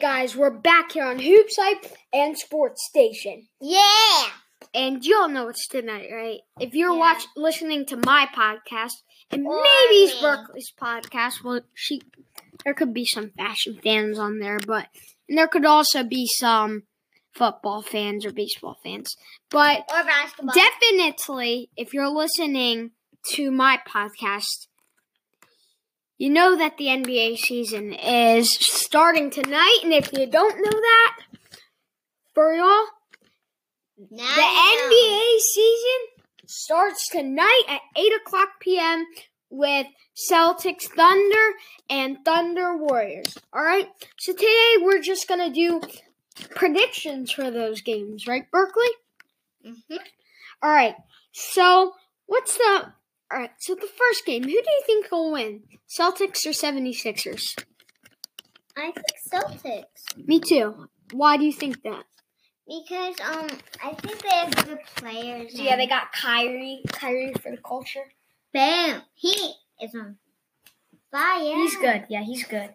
guys, we're back here on Hoops Hype and Sports Station. Yeah. And you all know it's tonight, right? If you're Yeah. watch listening to my podcast and Or maybe me. Berkeley's podcast, well, she there could be some fashion fans on there, but and there could also be some football fans or baseball fans. But Or basketball. definitely, if you're listening to my podcast, you know that the NBA season is starting tonight, and if you don't know that, for y'all, Now the. NBA season starts tonight at 8 o'clock p.m. with Celtics Thunder and Thunder Warriors. All right, so today we're just going to do predictions for those games, right, Berkeley? Mhm. All right, so what's the. All right, so the first game, who do you think will win? Celtics or 76ers? I think Celtics Me too. Why do you think that? because um I think they have good players. Yeah, they got Kyrie. Kyrie for the culture. Bam. He is on fire. He's good. Yeah, he's good.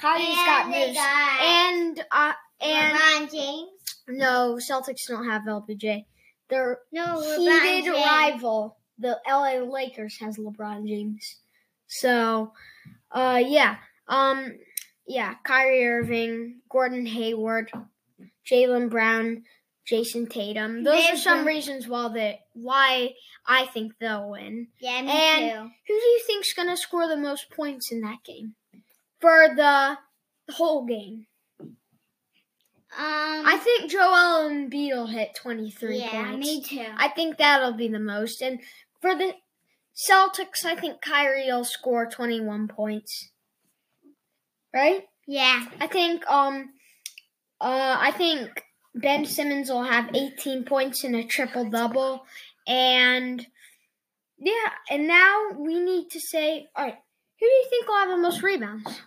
Kyrie's And got moves. got And uh and LeBron James. no, Celtics don't have LBJ. They're No, LeBron heated James. rival, the LA Lakers, has LeBron James. So, uh, yeah, um, yeah, Kyrie Irving, Gordon Hayward, Jaylen Brown, Jayson Tatum. Those They've are some been- reasons why that why I think they'll win. Yeah, me And- too. Who do you think's gonna score the most points in that game for the whole game? Um, I think Joel Embiid will hit twenty three yeah, points. me too. I think that'll be the most. And for the Celtics, I think Kyrie will score twenty one points. Right? yeah, I think um uh I think Ben Simmons will have 18 points in a triple double and yeah, and now we need to say all right, who do you think will have the most rebounds?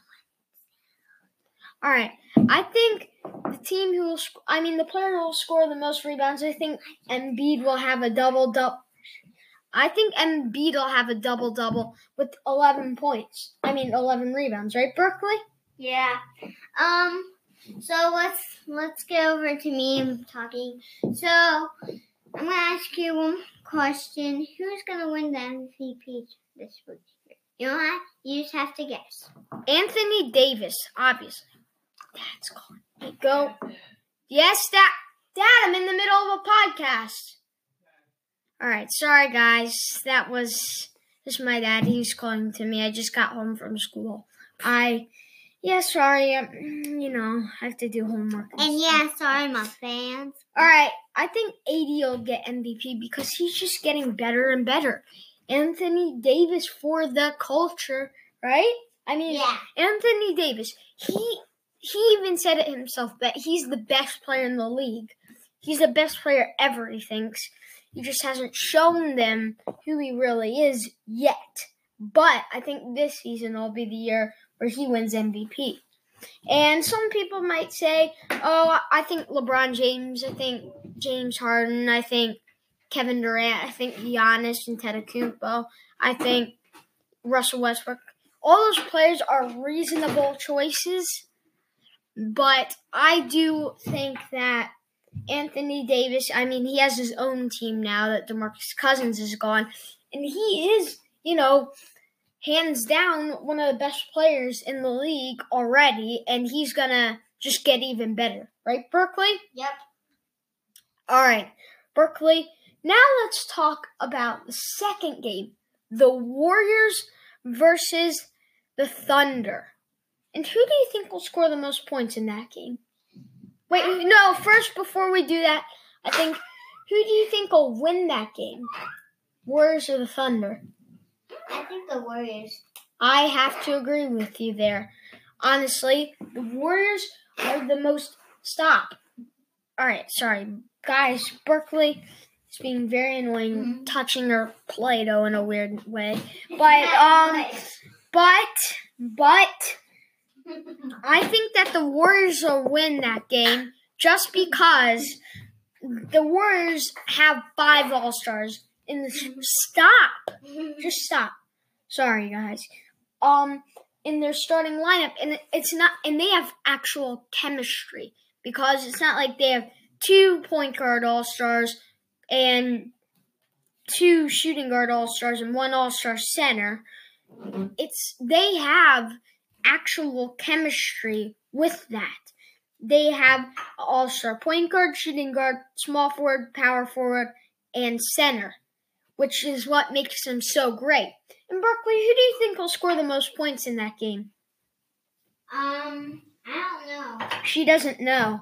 All right. I think the team who will sc- I mean the player who will score the most rebounds, I think Embiid will have a double double I think Embiid will have a double double with 11 points. I mean 11 rebounds, right, Berkeley? yeah. Um, so let's let's get over to me talking. So I'm gonna ask you one question: Who's gonna win the MVP this week? You know what? You just have to guess. Anthony Davis, obviously. Dad's calling. Hey, go. Yes, Dad. Dad, I'm in the middle of a podcast. All right, sorry guys. That was just my dad. He's calling to me. I just got home from school. I, yeah, sorry. Um, you know, I have to do homework. And stuff. yeah, sorry, my fans. All right, I think AD will get MVP because he's just getting better and better. Anthony Davis for the culture, right? I mean, Yeah. Anthony Davis, he he even said it himself that he's the best player in the league. He's the best player ever, he thinks. He just hasn't shown them who he really is yet. But I think this season will be the year where he wins MVP. And some people might say, oh, I think LeBron James, I think James Harden, I think Kevin Durant, I think Giannis and Antetokounmpo, I think Russell Westbrook. All those players are reasonable choices, but I do think that Anthony Davis, I mean, he has his own team now that DeMarcus Cousins is gone, and he is, you know, hands down one of the best players in the league already, and he's gonna just get even better, right, Berkeley? Yep. All right, Berkeley. Now let's talk about the second game the Warriors versus the Thunder. And who do you think will score the most points in that game? Wait, no, first, before we do that, I think who do you think will win that game? Warriors or the Thunder? I think the Warriors. I have to agree with you there. Honestly, the Warriors are the most. Stop. All right, sorry, guys. Berkeley is being very annoying, Mhm. touching her Play-Doh in a weird way. But um, but but I think that the Warriors will win that game just because the Warriors have five All Stars. In the stop. Just stop. Sorry, guys. Um, in their starting lineup, and it's not, and they have actual chemistry because it's not like they have two point guard all stars and two shooting guard all stars and one all star center. It's they have actual chemistry with that. They have all star point guard, shooting guard, small forward, power forward, and center, which is what makes them so great. And Berkeley, who do you think will score the most points in that game? Um, I don't know. She doesn't know.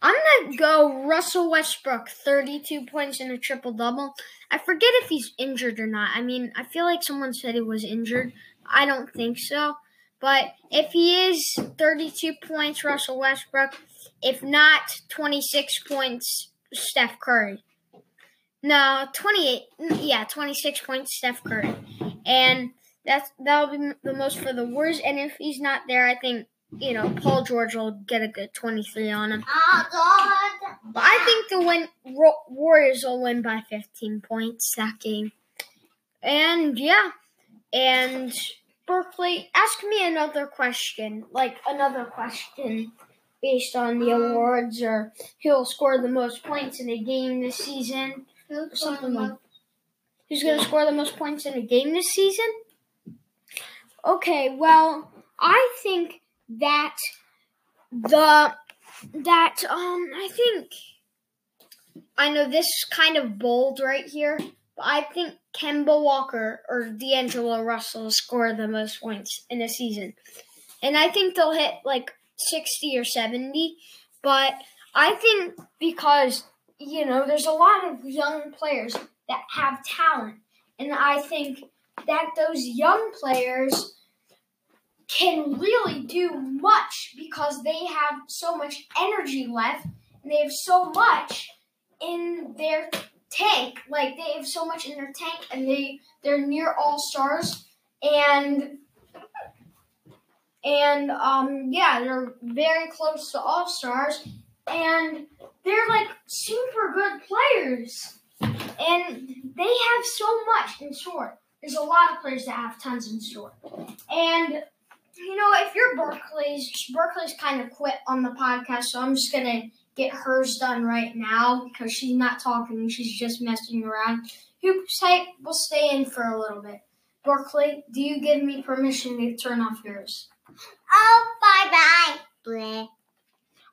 I'm gonna go Russell Westbrook, 32 points in a triple double. I forget if he's injured or not. I mean, I feel like someone said he was injured. I don't think so. But if he is 32 points, Russell Westbrook. If not, 26 points, Steph Curry. No, 28. Yeah, 26 points, Steph Curry. And that's that'll be the most for the Warriors. And if he's not there, I think you know Paul George will get a good 23 on him. Oh God! But I think the win Warriors will win by 15 points that game. And yeah, and Berkeley, ask me another question, like another question based on the awards or who'll score the most points in a game this season or something like. Who's going to score the most points in a game this season? Okay, well, I think that the that um I think I know this is kind of bold right here, I think Kemba Walker or D'Angelo Russell score the most points in a season. And I think they'll hit like 60 or 70. But I think because, you know, there's a lot of young players that have talent. And I think that those young players can really do much because they have so much energy left and they have so much in their tank. Like they have so much in their tank, and they they're near all stars, and and um yeah, they're very close to all stars, and they're like super good players, and they have so much in store. There's a lot of players that have tons in store, and you know if you're Berkeley's, Berkeley's kind of quit on the podcast, so I'm just gonna get hers done right now because she's not talking. She's just messing around. Hoop site will stay in for a little bit. Berkeley, do you give me permission to turn off yours? Oh, bye bye. Bleh.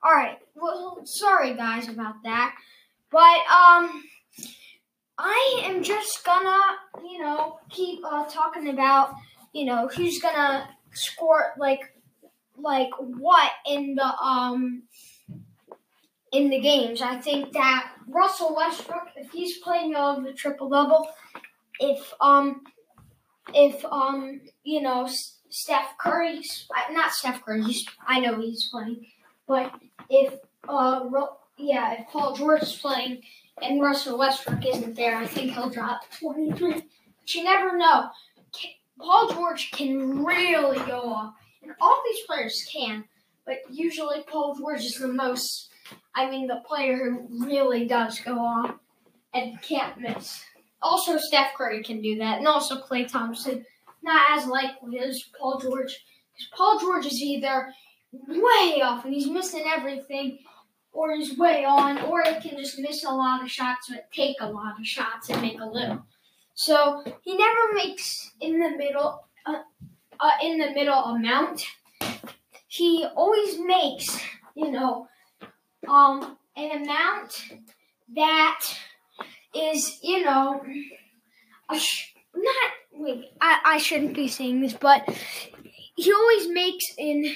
All right. Well, sorry guys about that, but um, I am just gonna, you know, keep uh, talking about, you know, who's gonna score like, like what in the um in the games. I think that Russell Westbrook, if he's playing of the triple double, if um, if um, you know Steph Curry, not Steph Curry, he's, I know he's playing, but if uh, yeah, if Paul George is playing and Russell Westbrook isn't there, I think he'll drop twenty three. But you never know. Paul George can really go off, and all these players can, but usually Paul George is the most I mean the player who really does go off and can't miss. Also, Steph Curry can do that, and also Klay Thompson. Not as likely as Paul George, because Paul George is either way off and he's missing everything, or he's way on, or he can just miss a lot of shots but take a lot of shots and make a little. So he never makes in the middle, uh, uh, in the middle amount. He always makes, you know, um, an amount that is, you know, sh- not wait, I, I shouldn't be saying this, but he always makes in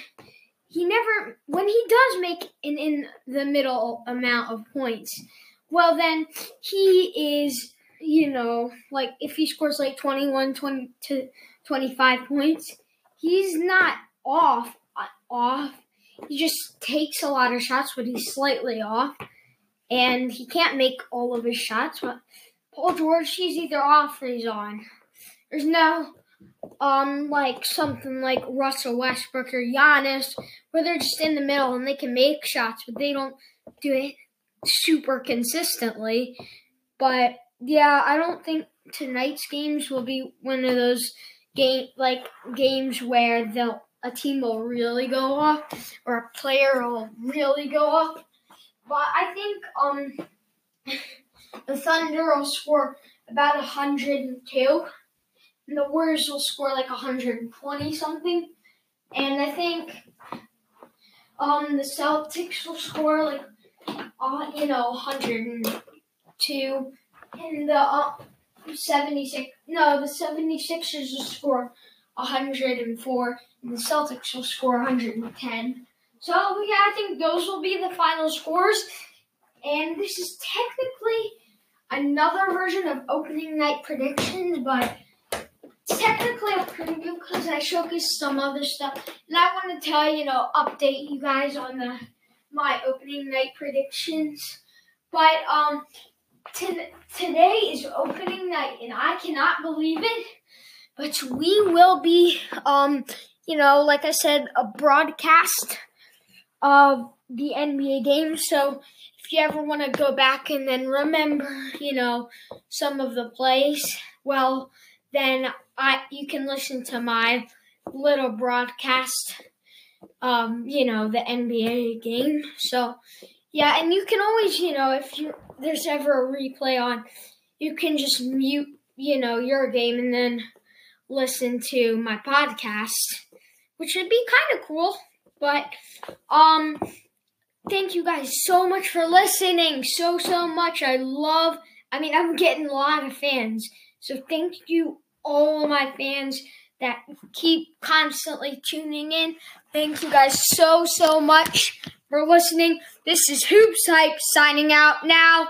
he never when he does make in in the middle amount of points, well then he is you know, like if he scores like 21, 20 to 25 points, he's not off off he just takes a lot of shots, but he's slightly off. And he can't make all of his shots. But Paul George, he's either off or he's on. There's no um like something like Russell Westbrook or Giannis where they're just in the middle and they can make shots, but they don't do it super consistently. But yeah, I don't think tonight's games will be one of those game like games where they'll a team will really go up or a player will really go up. But I think um the Thunder will score about 102 and the Warriors will score like 120 something. And I think um the Celtics will score like uh, you know 102 and the uh, 76 no the 76ers will score 104 and the Celtics will score 110. So yeah, I think those will be the final scores. And this is technically another version of opening night predictions, but technically a preview because I showcased some other stuff. And I want to tell you know, update you guys on the my opening night predictions. But um, t- today is opening night, and I cannot believe it. But we will be, um, you know, like I said, a broadcast of the NBA game. So if you ever want to go back and then remember, you know, some of the plays, well, then I you can listen to my little broadcast um, you know, the NBA game. So yeah, and you can always, you know, if you there's ever a replay on, you can just mute, you know, your game and then listen to my podcast, which would be kind of cool. But um thank you guys so much for listening. So so much. I love I mean, I'm getting a lot of fans. So thank you all my fans that keep constantly tuning in. Thank you guys so, so much for listening. This is Hoops Hype signing out now.